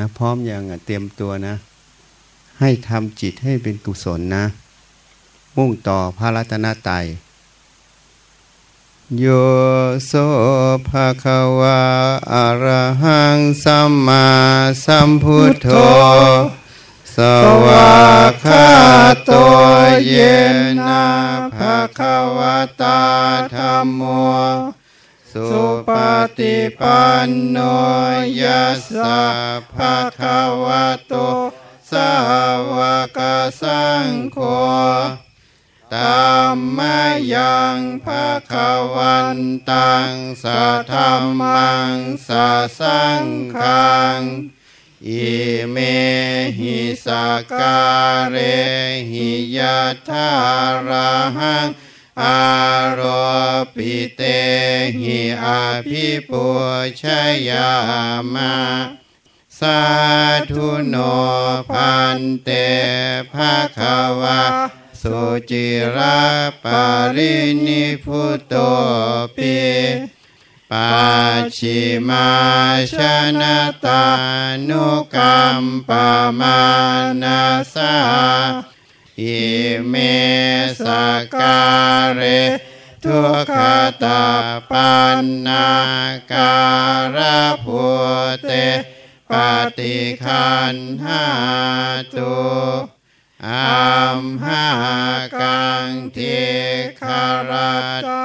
นะพร้อมอยังเตรียมตัวนะ ให้ทำจิตให้เป็นกุศลนะ มุ่งต่อพระรัตนตรัยโยโสภะคะวะอะรหังสัมมาสัมพุทโธสวากขาโตเยนะภะคะวตาธรรมโม สุปฏิปันโนยัสสะภะคะวะโตสาวกสังโฆตัมมยังภะคะวันตังสัทธรรมังสัสังขังอิเมหิสการเรหิยะทาระหัง อารปิเตหิอาภิปุชยามะสาธุโนพันเตภะคะวะสุจิระปารินิพุตโตปิปัจฉิมาชนะตานุกรรมปมานาสา อิเมสการเรทุกขตาปันนาการพุเตปฏิคันหาตุอัมหากังทิคาร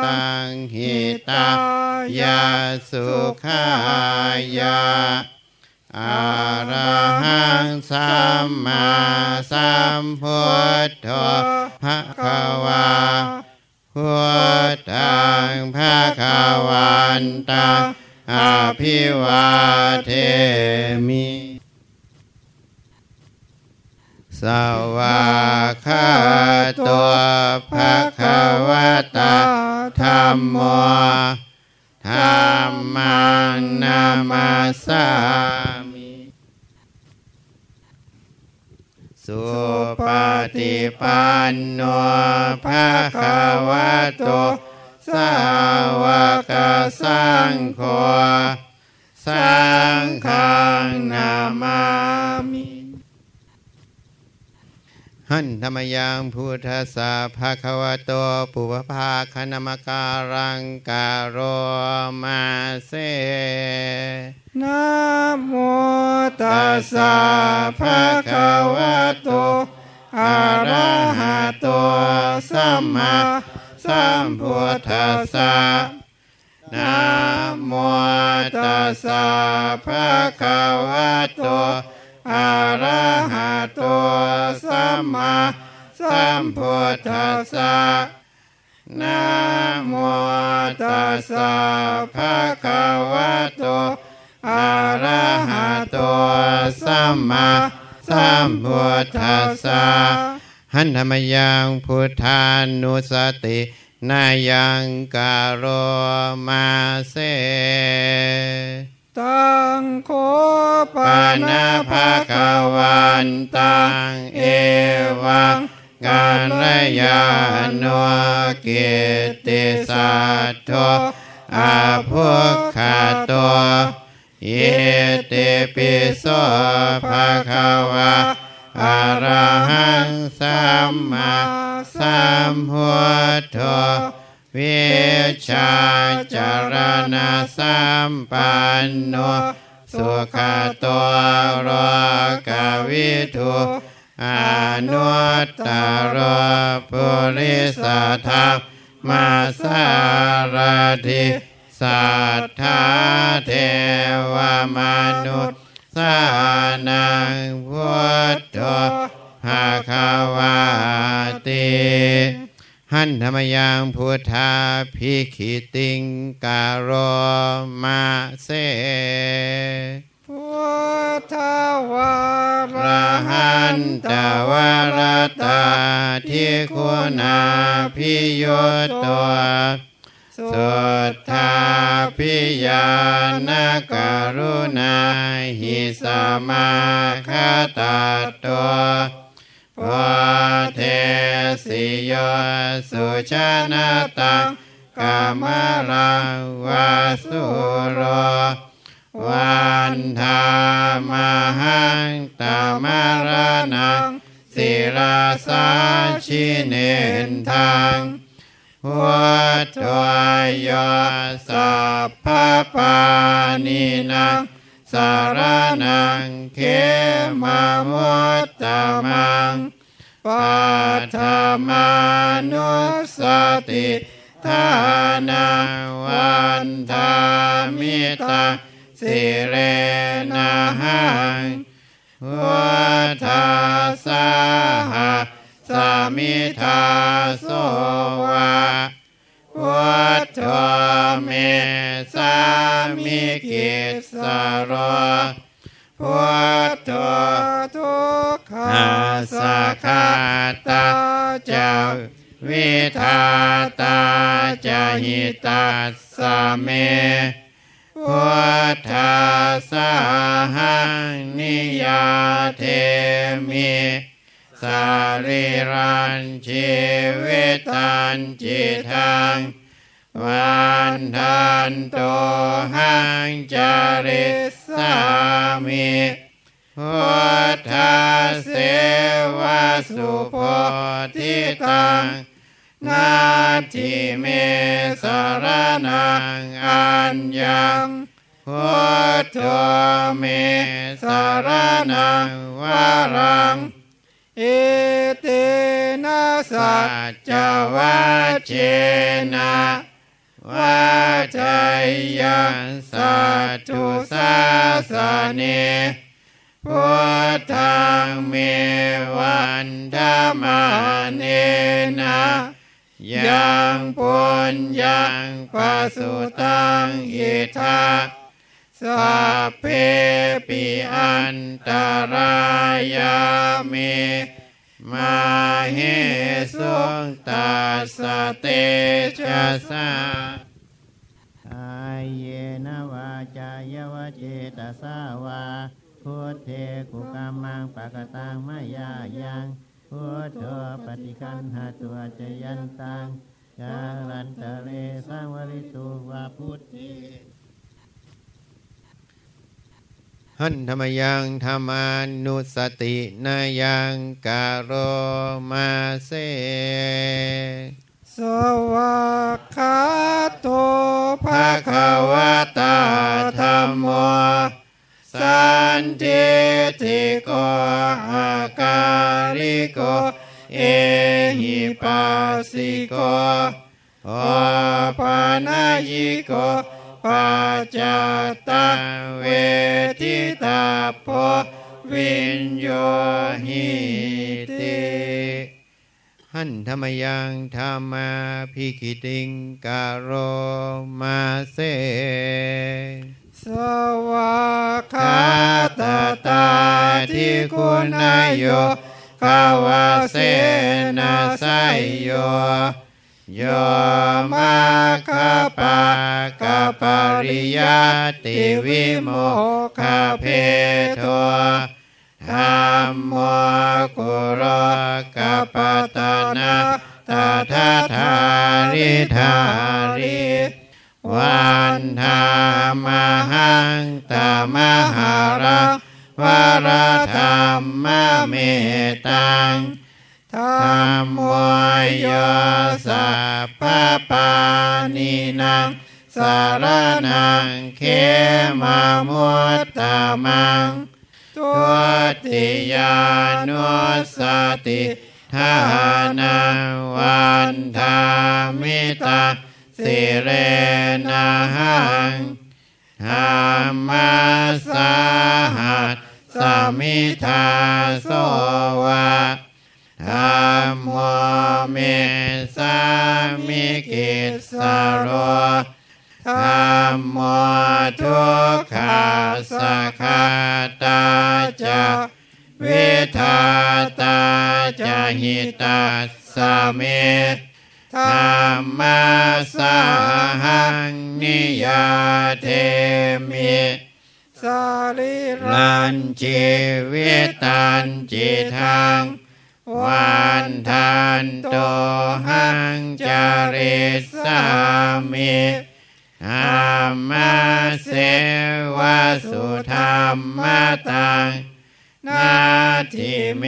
ตังหิตายาสุขายา อาระหังสัมมาสัมพุทโธภะคะวาพุทธังภะคะวันตังอภิวาเทมิสวาคาตัวภะคะวะตาธรรมโมธรรมังนามาสามิ สุปฏิปันโนภะคะวะโตสาวกสังโฆสังฆนามามิหันธรรมยังพุทธสาภาควะโตปุพพาคณมการังการโรมาเส นะโมตัสสะภะคะวะโตอะระหะโตสัมมาสัมพุทธัสสะนะโมตัสสะภะคะวะโตอะระหะโตสัมมาสัมพุทธัสสะนะโมตัสสะภะคะวะโต สัมมาสัมพุทธัสสะหันธรรมยังพุทธานุสตินายังกาโรมาเสตังโคปานาภาควันตังเอวังกาลยาโนเกติสัตโตอาภุขาโต เยเตปิโสภาคาวะอะระหังสัมมาสัมพุทโธวิชาจารณะสัมปันโนสุขตัวรกวิทุอนุตตรปุริสธรรมมาสารถิ สัทธาเทวมนุษย์สานังพุทโธภาคาวาติหันธรรมยังพุทธาพิขิติงการโรมาเสพุทธวารหันตวารตาทิคุณาพิโยตัว สุทธาพิยานกรุณาหิสมาคตาตัวพเทสิโยสุชนะตังกามรังวาสุโรวันธามหังตามารนังศิลาสาชิเนนทาง วัตถวยสัพพปานินังสารนังเขมามุตตมังปัทมานุสติทานาวันธามิตาสิเรนะหังวัฏสาหะ สามิทาโสวะวัฏฏเมสามิกิสโรวัฏฏทุกขาสาคาตาเจ้าวิทาตาจาหิตัสเมพุทธาสหังนิยาเทมิ ริรันชีวิตันจิทังวันทันโตหังจาริสามิพุทธาเสวสุโพธิตังนาทิเมสารนังอัญญังพุทธเมสารนังวารัง เอเตนะสัสัจจวะเจนะวะชัยยังสัจุสาสเนพุทธังเมวันธรรมาเนนะยังปุญญังปัสุตังอิทา สัพเพปิอันตรายามิมาเฮสุตัสเตชะสากายเยนวาจายวเจตสาวาพุทเทกุกามังปะกตังมายายังพุทโธปฏิคันหาตัวจยันตังจารันตะเลสังวริตุวาพุทธิ หันธรรมยังธรรมานุสตินายังกาโรมาเซสวากขาโตภะภะควตาตาธรรมมโมสันทิติโกอาการิโก เอหิปัสสิโกอปานายิโก ปัจจตาเวทิตาโพวินโยหิติหันธรรมยังธรรมาพิกิติงกาโรมาเซสวากาคาตาตาทิทิคุณายโยโยขาวาเสนาไสยโย โยมาคาปากาปริยาติวิโมคาเพโทธรรมโมกุโรกาปตนาตาทาทาริธาริวันธามหังตามหารังวรธรรมเมตัง ธรรมวยโยโยสัพพปานินังสารนังเขมามุตตมังทุติยานุสติทานาวันธามิตาสิเรนะหังธรรมาสาหัสสมิทาโสวะ ธรรมโมเมสามิกิสโรธรรมโมทุกขาสาขาตาจะวิทาตาจะหิตัสเมธรรมาสาหังนิยาเทมิสาริรันนชีวิตันจิทัง วันทันโตหังจาริสามิธรรมเสวะสุธรรมตัง นาทิเม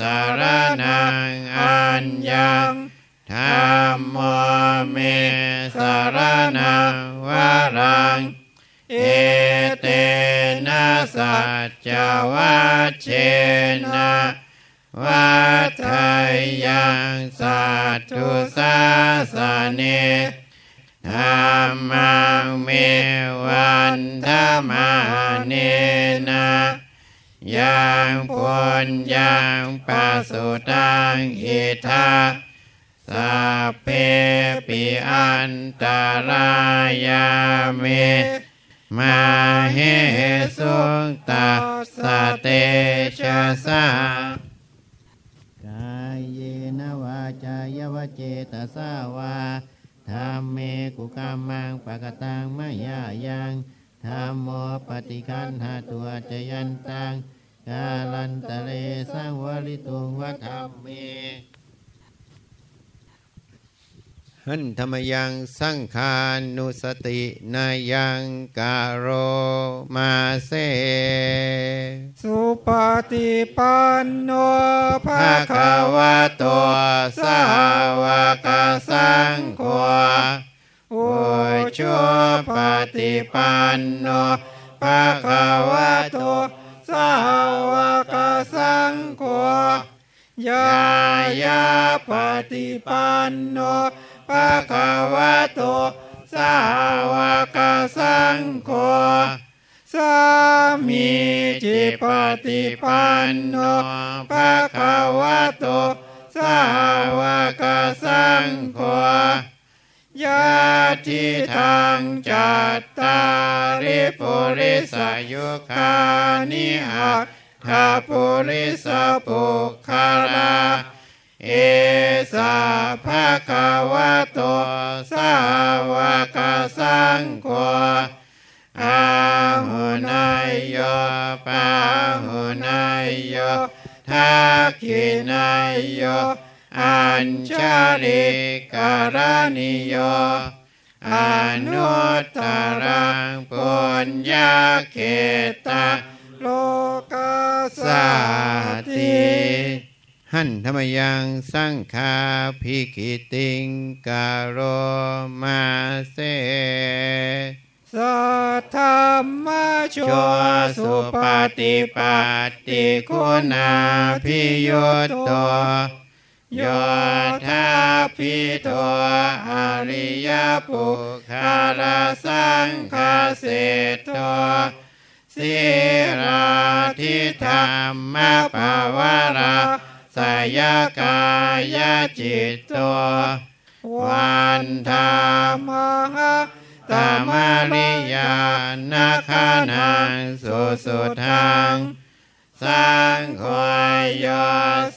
สารนังอัญญังธรรมโมเมสารนังวารัง เอเตนะสัจจวัชเชนะ วัฏยังสัตตุสาสเนธรรมังเมวันธรรมาเนนะยังพุญยังปัสสุตังอิทาสัพเพปิอันตารายาเมมาเหสุงตัสเตชะสา เจตสาวาธรรมเมกุกามังปะกตังมายายังธรรมโมปฏิคันหาตัวจยันตังกาลันตะเลสังวริตุงวัธรรมเม หันธรรมยังสังขานุสตินายังกาโรมาเซสุปฏิปันโนภาภะคะคะวะโตสาวกสังโฆโอโอชัวปฏิปันโนภะคะวะโตสาวกสังโฆยายาปฏิปันโน ภะคะวะโตสาวกสังโฆสามีจิปฏิปันโนภะคะวะโตสาวกสังโฆยาทิทางจัตตาริปุริสายุคานิอัตถาปุริสปุคารา เอสาภะคะวะโตสาวกสังโฆอาหุนายโยปาหุนายโยทักขินายโยอัญชาริการนิโยอนุตตรังปุญญาเขตาโลกาสาติ หันธรรมยังสังขาพิกิติงกาโรมาเซสัทธรรมโชสุปฏิปัตติคุณาพิยุตโตโยธาพิโตอริยปุคาลสังคาเสโตสิราทิธรรมปาวารา สยกายจิตโตวันธรรมตามาริยานาคานังสุสุทังสังโฆโย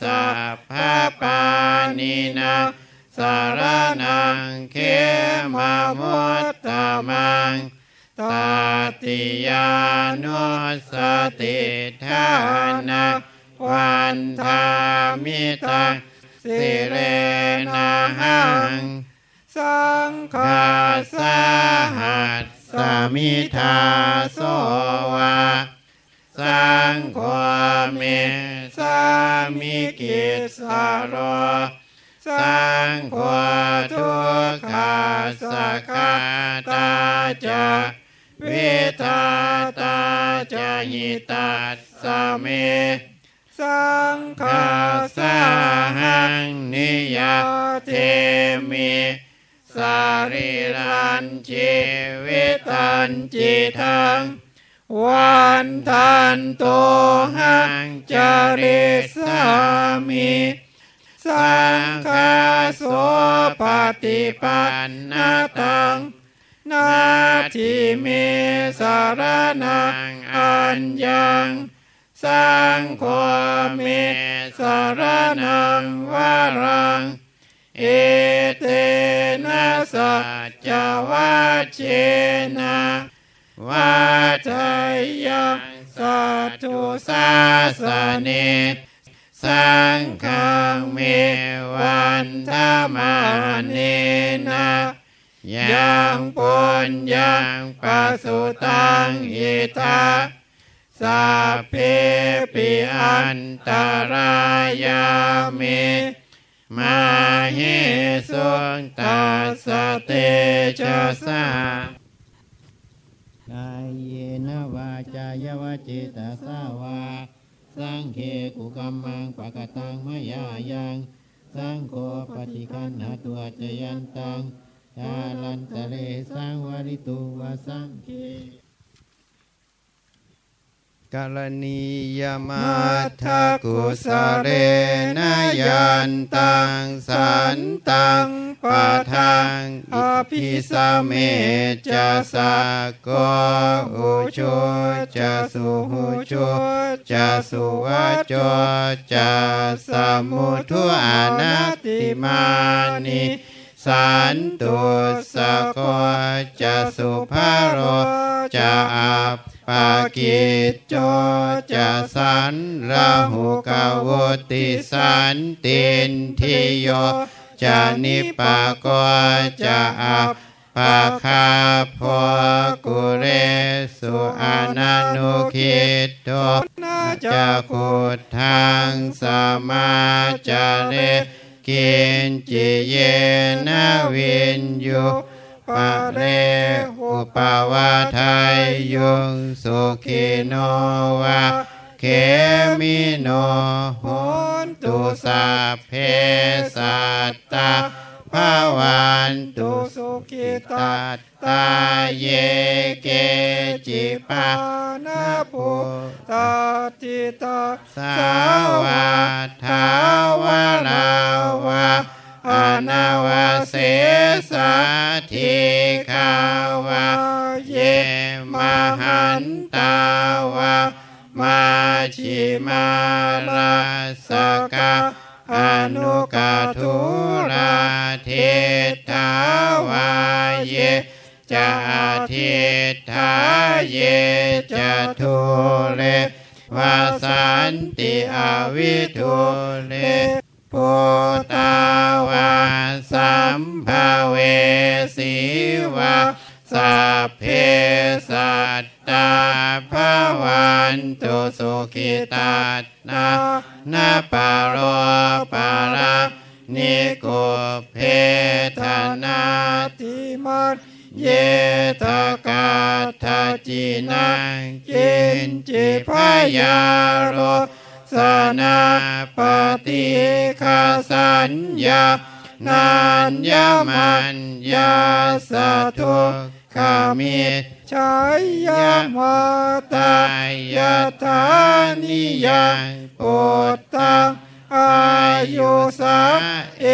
สัพพะปานินาสารนังเขมามุตตมังตติยานุสติทานา วันธามิตังสิเรนะหัง สังฆาคาสาหัสสมิทาโสวาสังโฆเมสามิกิสารโรสังโฆทุกขาสกาตาจะเวทาตาจะหิตัสเม สังฆาข้าสสาหังนิยาเทมิสาริรันชีวิตันจิทังวันทันโตหังจาริสามิสังฆาโสปฏิปันนาตังนาทิเมสารนังอัญญัง สังโฆเมสารนังวารัง เอเตนะสัจจวัชเชนะวัฏยังสัตตุสาสเนสังฆังเมวันธรรมาเนนะยังปุญยังปัสสุตังอิทา สัพเพปิอันตรายามิมาหิสุงตัสเตชะสากายเยนวาจายวจิตาสาวาสังเคกุกัมมังปะกตังมยายังสังโฆปฏิคันหาตัวจยันตังทาลันตะเลสังวริตุวาสังเค กาลนียมัทธกุสเรนยันตังสันตังปะทังอภิสเมจะสากโกอุชุจะสุหุชุจะสุวัจโจจะสมุทุอานาติมานิสันตุสโกจะสุภาโรจะอา ปากิจโจจะสันราหุกาวติสันตินทิโยจะนิปากจะอาปาคาพกุเรสุอานานุคิตโตจะขุดทางสมาจาเรกินจิเยนวินยุ ปะเรอุปวาทายยุงสุขิโนวะเขมิโนโหนตุสัพเพสัตตาภาวันตุสุขิตาตัตตาเยเกจิปานาภูตาติตาสาวาทาวาลาวา อานาวาเสสาธิขาวาเยมหันตาวามาชิมาราสกาอนุกาทุราเทธาวาเยจะทิทาเยจะทุเลวาสันติอวิทุเลปุต มภเวสีวาสัพเพสัตตาภาวันตุสุขิตานานาปารโรปารานิโกเพทนาติมันเยตกาทาจินังกินจิพยาโรสนาปฏิคาสัญญา นัญญมันยาสะทุกขามิตชายยามตาตายยทานิยังปุตตังอายุสาเอ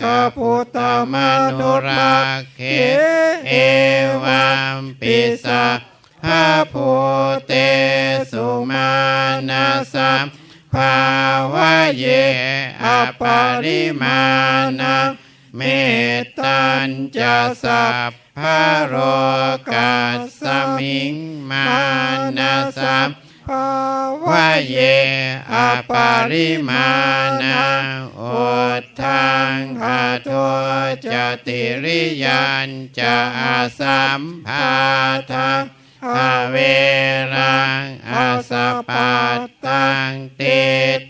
กพุตตมนุรักเขเอวัมปิสาภาภูเตสุมานาสัม ภาวะเยอปาริมาณังเมตตัญจะสัพพโรกัสมิงมานาสัมภาวะเยอปาริมาณังโอทธังอาโทจติริยันจะอาสัมภาทัง อาเวรังอาสปัตตังติ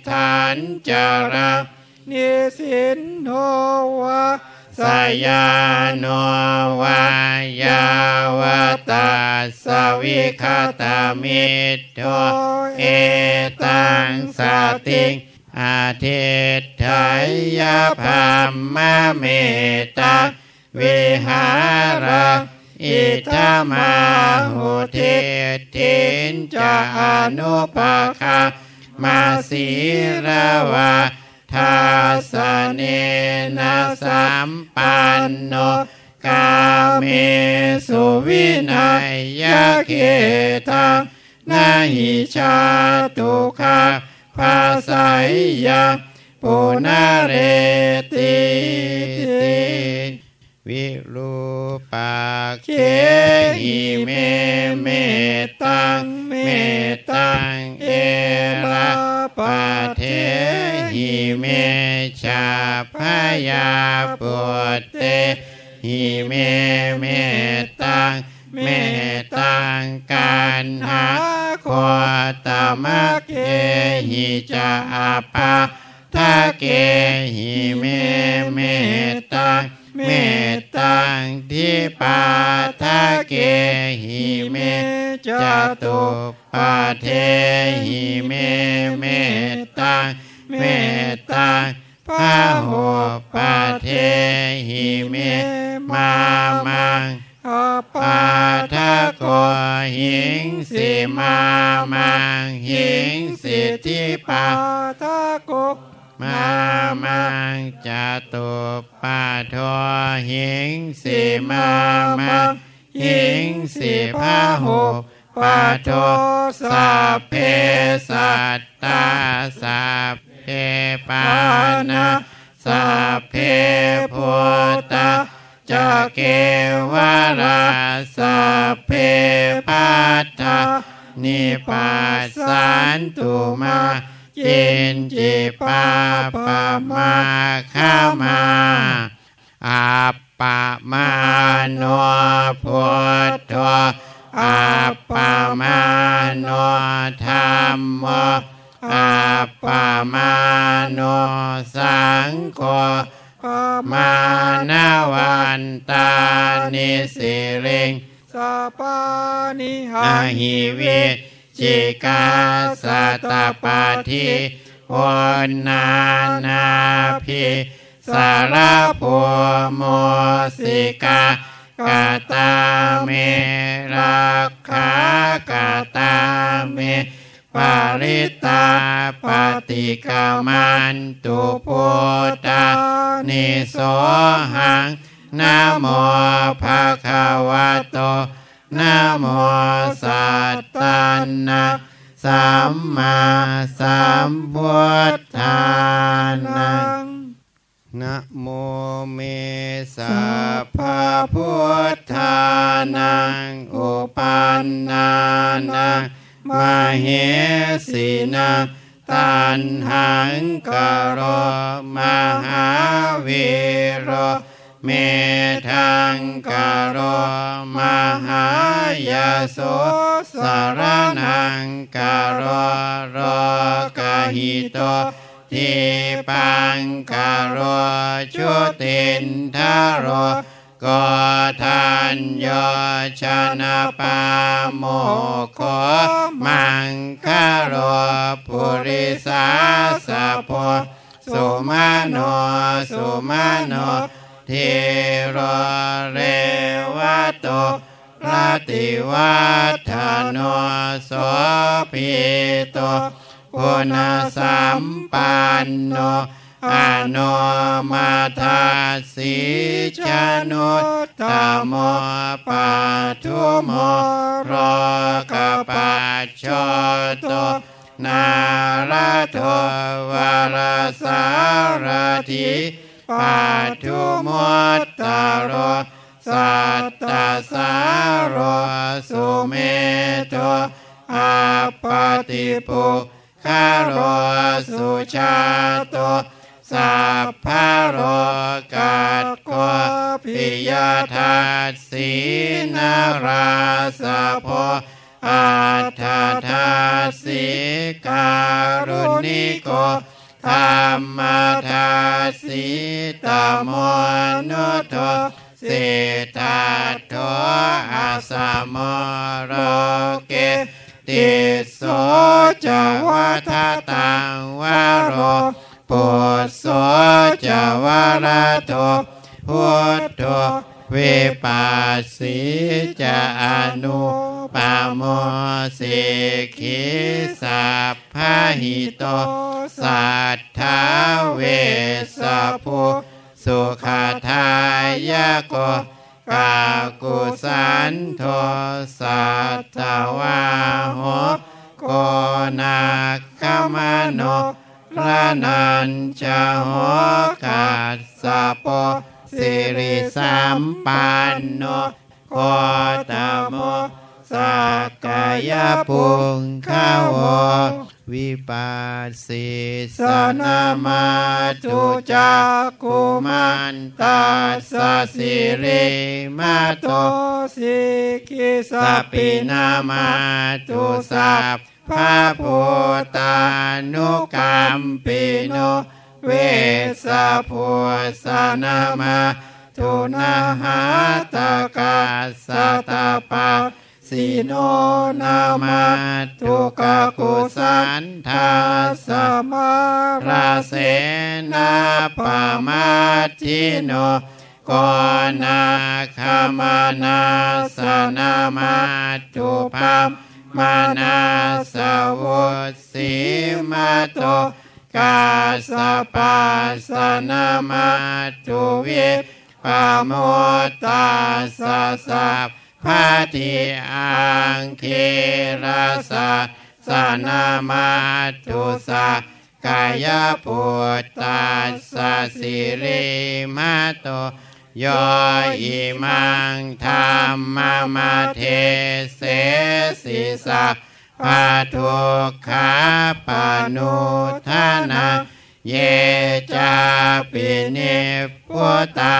ฐานจารังนิสินโนวะสยานวายาวตาสวิคตามิตโตเอตังสติงอาทิตถยพามมะเมตตาวิหารัง อิทามาหุเทตินจะอนุปาคามาสีรวาทาสเนนะสัมปันโนกาเมสุวินัยยะเขตังนาหิชาตุคาภาสัยยังปุนาเรติติวิรูปัก เขหิเมเมตตังเมตตังเอราปะเถหิเม ฉัพยาปุตเตหิเมเมตตังเมตตังกัณหาโคตะมะเกหิจะอะปาทะเกหิเมเมตตังเมตตังทิปาทะเกหิเม จะตุปปะเทหิเมเมตตังเมตตัง พะหุปปะเทหิเมมามังอะปาทะโกหิงสิมามังงหิงสิทิปาทะกก มามังจตุปาทอหิงสิมามังหิงสิพาหุปาทอสัพเพสัตตาสัพเพปานาสัพเพพุทธาจะเกวราสัพเพปัตตานิปัสสันตุมา จินจิปาปะมาข้ามาอาปะมาโนพุทโธอาปะมาโนธรรมโมอาปะมาโนสังโฆมานาวันตานิสิริงสปานิหาหิวิ จิกาสัตปาทิวันานาภิสารพัวโมสิกากาตาเมรักขากาตาเมปาริตาปฏิกามันตุพุทธานิโสหังนะโมภะคะวะโต นะโมสัตตันนะสัมมาสัมพุทธานังนะโมเมสัพพะพุทธานังอุปันนานังมเหสีนังตันหังกโรมหาวิโร เมทังกโรมหายาโสสารนังกโรโรกหิโตทิปังกโรชุตินทโรกทันโยชนะปาโมโคมังคโรปุริสาสะโพสุมาโนสุมาโน ทโรเรวะโตระติวัฒโนโสภิโตปุณสัมปันโนอโนมาทาสิชนุตตโมปัทุโมโรกปัจโชโตนาราโทวารสารถิ ปัทุมตตโรสัตตสารโรสุเมโตอาปติปุคารโรสุชาโตสัพพะโรกัดโกปิยทัสสีนาราสะโพอาทาทาสิการุณิโก ธรรมทาสิตโมนุโทสิทาโทอาสมโรเกติโสจวัฏตังวะโรปุสโสจวะรโทพุทโธวิปัสสิจะอนุปาโมสิกิสัพพหิโต สัทธาเวสะภูสุขทายะโกกากุสันโทสัตตวาโหโกนาคมโนระนันจะโหกัสสะโปสิริสัมปันโนโคตโมสักกายปุงขาว วิปัสสิสนามาตุจักกุมันตาสสิริมาโตสิกิสปินามาตุสัพพะพุพุททธานุกกรรมปิโนเวสสาาพุพุททธาธานามามาทุนาหาตกาสสตาปาปา สีโนนามาทุกกุสันทาสสะมาราเสนาปามาทิโนกนาคามานาสนามาตุภามานาสวุสีมาโตกาสปาสนามาตุเวปาโมตตาสะสัพ พาทิอังเคราสะสนามาตุสะกายพุทธาสสิริมาโตโยอิมังธรรมมาเทเสสิสะปาทุขาปนุทานาเยจาปิเนิพุตา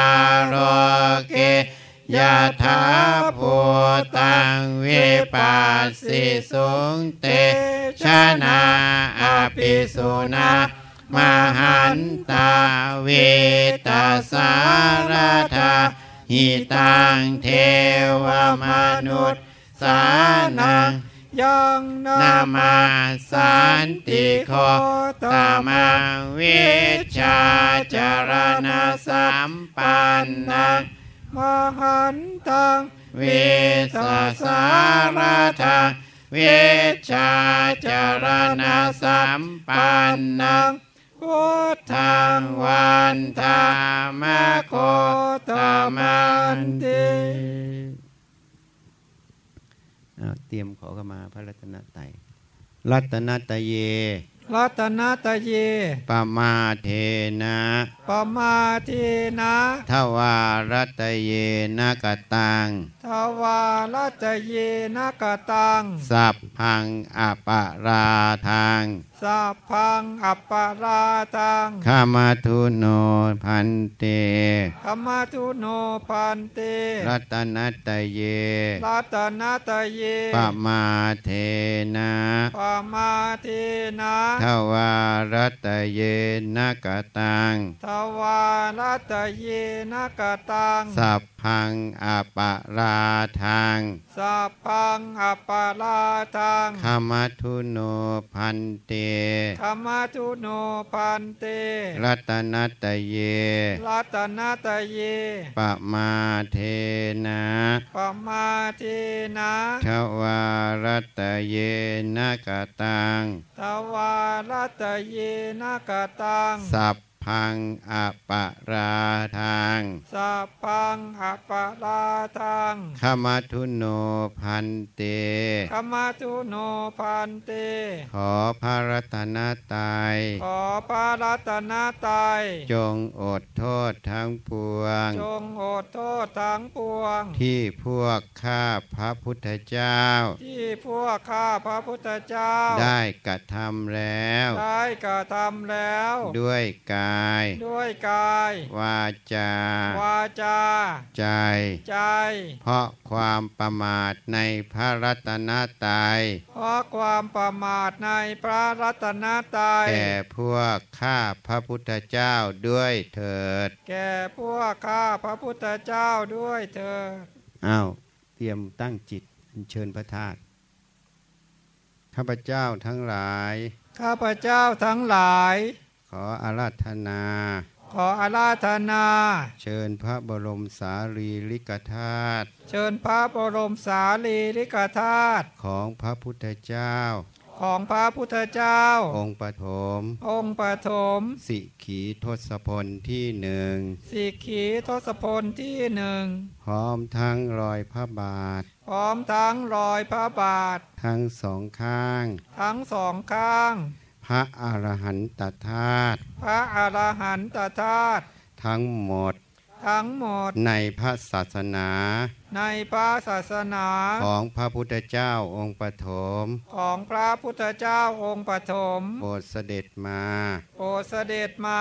โรเก ยะถาภูตังวิปัสสิสุงเตชนะอาปิสุนามหันตาเวตาสารธาหิตังเทวมนุษย์สานังยังนามาสันติโคตามังวิชาจารณะสัมปันนัง มหันตังเวสสารธาเวชาจารณะสัมปันนังพุทธัทางงวันธามะโคตมันติเตรียมขอขมาพระรัตนตรัยรัตนตเย รัตนตเยปมาเทนะปมาทีนะทวารัตเยนะกตังทวารัตเยนะกตัง สัพพังอปาราทาง สัพพังอัปปาราตังข้ามาทุโนพันเตธรรมทุโนพันเต รัตนตเย รัตนตเยปมาเทนะปมาทีนะทวารัตเยนะกตังทวารัตเยนะกตังสัพพังอปาราทางสัพพังอัปปาราตังข้ามาทุโนพันเตธรรมทุโนพันเต รัตนตเย รัตนตเยปมาเทนะปมาทีนะทวารัตเยนะกตังทวารัตเยนะกตังสัพ พังอปาราทางสัพพังอัปปาราตังขมาทุโนพันเตธรรมทุโนพันเต ขอพระรัตนตรัยขอพระรัตนตรัยจงอดโทษทั้งปวง จงอดโทษทั้งปวง ที่พวกข้าพระพุทธเจ้า ที่พวกข้าพระพุทธเจ้า ได้กระทำแล้ว ได้กระทำแล้ว ด้วยกาย ด้วยกาย วาจา วาจา ใจ ใจ เพราะความประมาทในพระรัตนตรัย เพราะความประมาทในพระรัตนตรัย แก่พวกข้าพระพุทธเจ้าด้วยเถิด แก่พวกข้าพระพุทธเจ้าด้วยเถิดอ้าวเตรียมตั้งจิตอัญเชิญพระธาตุข้าพเจ้าทั้งหลาย ข้าพเจ้าทั้งหลาย ขออาราธนา ขออาราธนา เชิญพระบรมสารีริกธาตุ เชิญพระบรมสารีริกธาตุ ของพระพุทธเจ้า ของพระพุทธเจ้า องค์ปฐม องค์ปฐม สิขีทศพลที่หนึ่ง สิกขีทศพลที่หนึ่ง พร้อมทั้งรอยพระบาท พร้อมทั้งรอยพระบาท ทั้งสองข้าง ทั้งสองข้างพ ระอรหันตธาตุพระอรหันตธาตุทั้งหมด ทั้งหมดในพระศาสนา ในพระศาสนาของพระพุทธเจ้าองค์ปฐมของพระพุทธเจ้าองค์ปฐมโปรดเสด็จมาโปรดเสด็จมา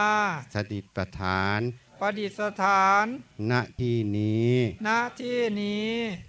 สถิตประฐานประดิษฐาน ณที่นี้ ณที่นี้ข